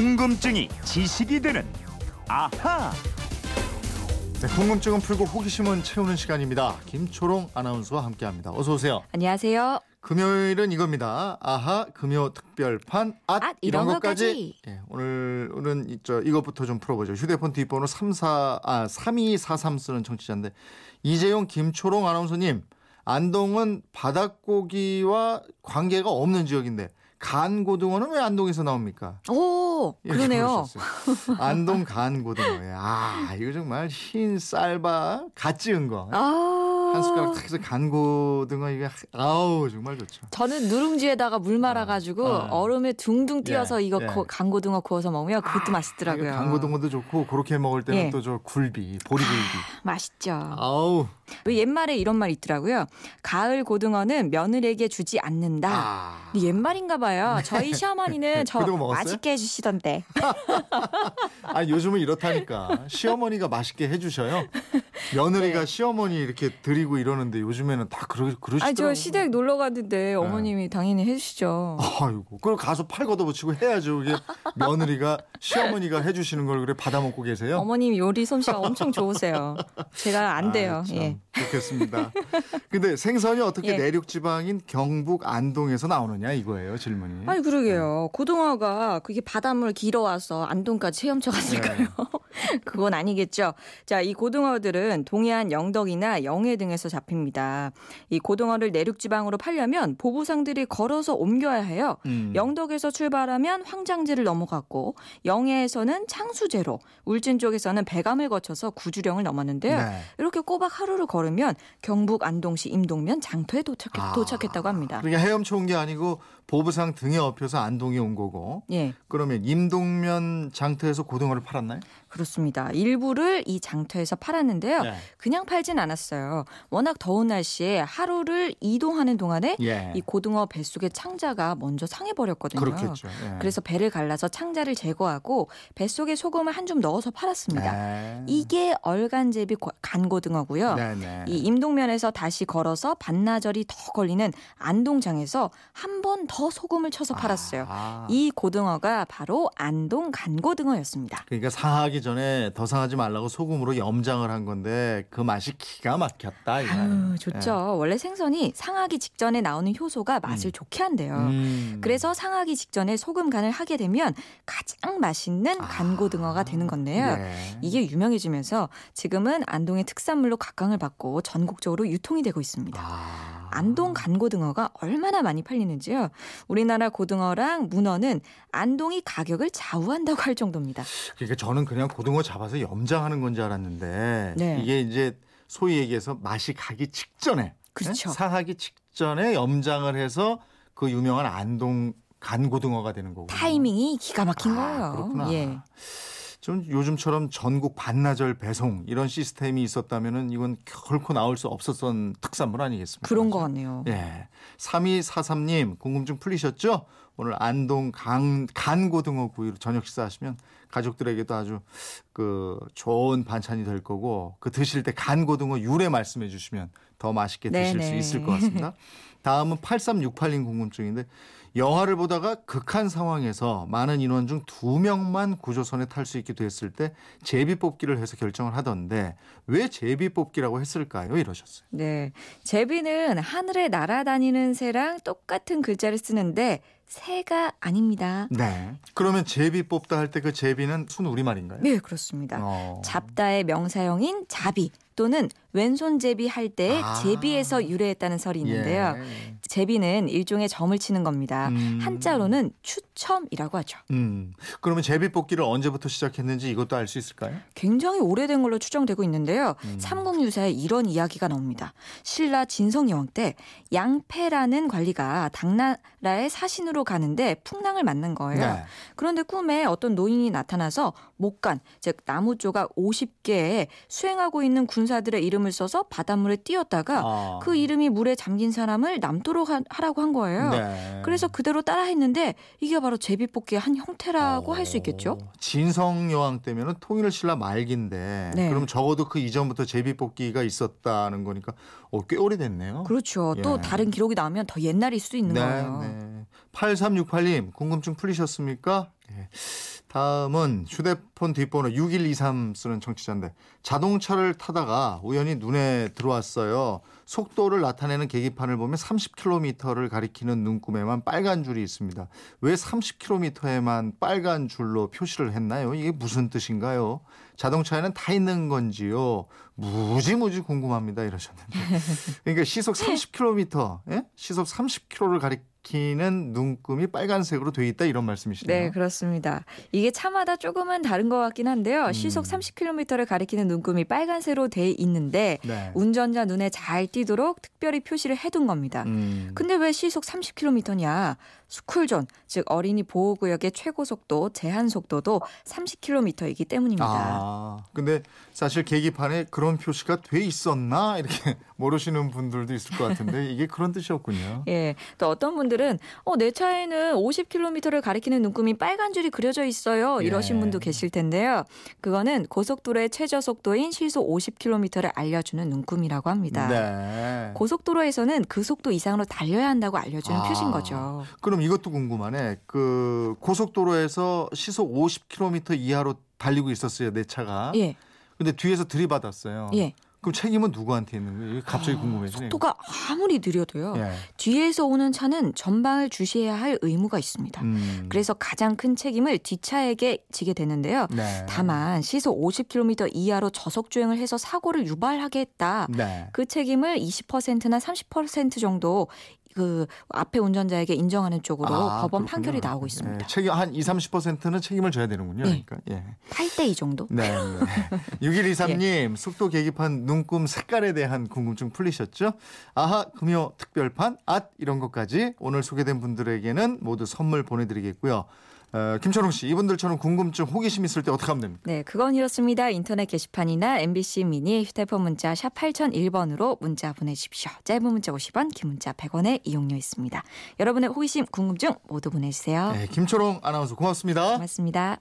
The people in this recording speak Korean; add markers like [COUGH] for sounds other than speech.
궁금증이 지식이 되는 아하. 네, 궁금증은 풀고 호기심은 채우는 시간입니다. 김초롱 아나운서와 함께합니다. 어서 오세요. 안녕하세요. 금요일은 이거입니다. 아하 금요 특별판 앗, 앗, 이런 것까지. 예, 오늘은 이저 이것부터 좀 풀어보죠. 휴대폰 뒷번호 34 아 3243 쓰는 청취자인데 이재용 김초롱 아나운서님 안동은 바닷고기와 관계가 없는 지역인데 간고등어는 왜 안동에서 나옵니까? 오, 이렇게 그러네요. 안동 간고등어에 아 이거 정말 흰 쌀밥 갓 지은 거. 아. 한 숟가락 탁 해서 간고등어 이게 아우 정말 좋죠. 저는 누룽지에다가 물 말아가지고 어. 얼음에 둥둥 띄어서 예, 이거 예. 고- 간고등어 구워서 먹으면 그것도 맛있더라고요. 간고등어도 좋고 그렇게 먹을 때는 예. 또저 굴비, 보리굴비. 맛있죠. 아우. 왜 옛말에 이런 말 있더라고요. 가을 고등어는 며느리에게 주지 않는다. 아. 옛말인가 봐요. 저희 [LAUGHS] 시어머니는 저? 맛있게 해주시던데. [LAUGHS] 아 요즘은 이렇다니까 시어머니가 맛있게 해주셔요. 며느리가 시어머니 이렇게 드리고 이러는데 요즘에는 다 그러 그러시더라고요. 아니 저 시댁 놀러 갔는데 어머님이 당연히 해주시죠. 아이고, 그걸 가서 팔 걷어붙이고 해야죠. 이게 며느리가 시어머니가 해주시는 걸 그래 받아 먹고 계세요. 어머님 요리 솜씨가 엄청 좋으세요. 제가 안 돼요. 아, 참, 예. 좋겠습니다. 근데 생선이 어떻게 예. 내륙 지방인 경북 안동에서 나오느냐 이거예요 질문이. 아니 그러게요. 고등어가 그게 바닷물 길어와서 안동까지 헤엄쳐 갔을까요? [LAUGHS] 그건 아니겠죠. 자, 이 고등어들은 동해안 영덕이나 영해 등에서 잡힙니다. 이 고등어를 내륙 지방으로 팔려면 보부상들이 걸어서 옮겨야 해요. 음. 영덕에서 출발하면 황장지를 넘어갔고 영해에서는 창수제로, 울진 쪽에서는 배감을 거쳐서 구주령을 넘었는데요. 네. 이렇게 꼬박 하루를 걸으면 경북 안동시 임동면 장터에 도착, 아. 도착했다고 합니다. 그러니까 헤엄쳐 온 게 아니고 보부상 등에 업혀서 안동에 온 거고. 예. 그러면 임동면 장터에서 고등어를 팔았나요? 그렇습니다. 일부를 이 장터에서 팔았는데요. 네. 그냥 팔진 않았어요. 워낙 더운 날씨에 하루를 이동하는 동안에 예. 이 고등어 뱃속의 창자가 먼저 상해 버렸거든요. 그렇겠죠. 예. 그래서 배를 갈라서 창자를 제거하고 뱃속에 소금을 한 줌 넣어서 팔았습니다. 네. 이게 얼간제비 고- 간고등어고요. 네네. 이 임동면에서 다시 걸어서 반나절이 더 걸리는 안동장에서 한 번 더 소금을 쳐서 팔았어요. 아. 이 고등어가 바로 안동 간고등어였습니다. 그러니까 상하기 전에 더 상하지 말라고 소금으로 염장을 한 건데 그 맛이 기가 막혔다. 이거. 좋죠. 원래 생선이 상하기 직전에 나오는 효소가 맛을 좋게 한대요. 음. 그래서 상하기 직전에 소금 간을 하게 되면 가장 맛있는 간고등어가 되는 건데요. 예. 이게 유명해지면서 지금은 안동의 특산물로 각광을 받고 전국적으로 유통이 되고 있습니다. 아. 안동 간고등어가 얼마나 많이 팔리는지요. 우리나라 고등어랑 문어는 안동이 가격을 좌우한다고 할 정도입니다. 그러니까 저는 그냥 고등어 잡아서 염장하는 건지 알았는데 네. 이게 이제 소위 얘기해서 맛이 가기 직전에 그렇죠. 네? 상하기 직전에 염장을 해서 그 유명한 안동 간고등어가 되는 거고 타이밍이 기가 막힌 거예요. 아, 그렇구나. 예. 좀 요즘처럼 전국 반나절 배송 이런 시스템이 있었다면은 이건 결코 나올 수 없었던 특산물 아니겠습니까? 그런 것 같네요. 예. 3243님, 궁금증 풀리셨죠? 오늘 안동 간, 간고등어 구이로 저녁 식사하시면 가족들에게도 아주 그 좋은 반찬이 될 거고 그 드실 때 간고등어 유래 말씀해 주시면 더 맛있게 드실 수 네네. 있을 것 같습니다. [LAUGHS] 다음은 8368님 궁금증인데 영화를 보다가 극한 상황에서 많은 인원 중 두 명만 구조선에 탈 수 있게 됐을 때 제비 뽑기를 해서 결정을 하던데 왜 제비 뽑기라고 했을까요? 이러셨어요. 네. 제비는 하늘에 날아다니는 새랑 똑같은 글자를 쓰는데 새가 아닙니다. 네. 그러면 제비 뽑다 할 때 그 제비는 순 우리말인가요? 네, 그렇습니다. 어. 잡다의 명사형인 자비 또는 왼손 제비 할때 아. 제비에서 유래했다는 설이 있는데요. 예. 제비는 일종의 점을 치는 겁니다. 음. 한자로는 추첨이라고 하죠. 음. 그러면 제비 뽑기를 언제부터 시작했는지 이것도 알 수 있을까요? 굉장히 오래된 걸로 추정되고 있는데요. 음. 삼국유사에 이런 이야기가 나옵니다. 신라 진성여왕 때 양패라는 관리가 당나라의 사신으로 가는데 풍랑을 맞는 거예요. 네. 그런데 꿈에 어떤 노인이 나타나서 목간, 즉 나무 조각 50개에 수행하고 있는 군사들의 이름을 써서 바닷물에 띄었다가 아. 그 이름이 물에 잠긴 사람을 남도 록 하- 하라고 한 거예요. 네. 그래서 그대로 따라 했는데 이게 바로 제비뽑기의 한 형태라고 할 수 있겠죠. 어, 진성 여왕 때면은 통일 신라 말기인데 네. 그럼 적어도 그 이전부터 제비 뽑기가 있었다는 거니까 어, 꽤 오래됐네요. 그렇죠. 예. 또 다른 기록이 나오면 더 옛날일 수도 있는 거예요. 네. 8368님 궁금증 풀리셨습니까? 예. 다음은 휴대폰 뒷번호 6123 쓰는 청취자인데 자동차를 타다가 우연히 눈에 들어왔어요. 속도를 나타내는 계기판을 보면 30km를 가리키는 눈금에만 빨간 줄이 있습니다. 왜 30km에만 빨간 줄로 표시를 했나요? 이게 무슨 뜻인가요? 자동차에는 다 있는 건지요? 무지무지 궁금합니다. 이러셨는데. [LAUGHS] 그러니까 시속 30km, 예? 시속 30km를 가리 키는 눈금이 빨간색으로 돼 있다 이런 말씀이시네요. 네, 그렇습니다. 이게 차마다 조금은 다른 것 같긴 한데요. 음. 시속 30km를 가리키는 눈금이 빨간색으로 돼 있는데 네. 운전자 눈에 잘 띄 도록 특별히 표시를 해둔 겁니다. 음. 근데 왜 시속 30km냐? 스쿨존, 즉 어린이 보호구역의 최고 속도, 제한 속도도 30km이기 때문입니다. 아, 근데 사실 계기판에 그런 표시가 돼 있었나 이렇게 [LAUGHS] 모르시는 분들도 있을 것 같은데 이게 그런 뜻이었군요. 예. 또 어떤 분들은 어, 내 차에는 50km를 가리키는 눈금이 빨간 줄이 그려져 있어요. 이러신 예. 분도 계실 텐데요. 그거는 고속도로의 최저 속도인 시속 50km를 알려주는 눈금이라고 합니다. 네. 고속도로에서는 그 속도 이상으로 달려야 한다고 알려주는 아. 표시인 거죠. 그럼 이것도 궁금하네. 그 고속도로에서 시속 50km 이하로 달리고 있었어요 내 차가. 예, 근데 뒤에서 들이받았어요. 예. 그럼 책임은 누구한테 있는 거예요? 갑자기 아, 궁금해지네요. 속도가 아무리 느려도요. 예. 뒤에서 오는 차는 전방을 주시해야 할 의무가 있습니다. 음. 그래서 가장 큰 책임을 뒷차에게 지게 되는데요. 네. 다만 시속 50km 이하로 저속 주행을 해서 사고를 유발하게 했다. 네. 그 책임을 20%나 30% 정도 그 앞에 운전자에게 인정하는 쪽으로 아, 법원 그렇군요. 판결이 나오고 예, 있습니다. 책임 한 2, 30%는 책임을 져야 되는군요. 네. 그러니까. 예. 8대 2 정도? 네. 네. 6123님, [LAUGHS] 속도 계기판 눈금 색깔에 대한 궁금증 풀리셨죠? 아하, 금요 특별판, 앗, 이런 것까지 오늘 소개된 분들에게는 모두 선물 보내드리겠고요. 어, 김철웅 씨, 이분들처럼 궁금증, 호기심 있을 때 어떻게 하면 됩니까? 네, 그건 이렇습니다. 인터넷 게시판이나 MBC 미니 휴대폰 문자 샵 8001번으로 문자 보내주십시오. 짧은 문자 50원, 긴 문자 100원의 이용료 있습니다. 여러분의 호기심, 궁금증 모두 보내주세요. 네, 김철웅 아나운서 고맙습니다. 고맙습니다.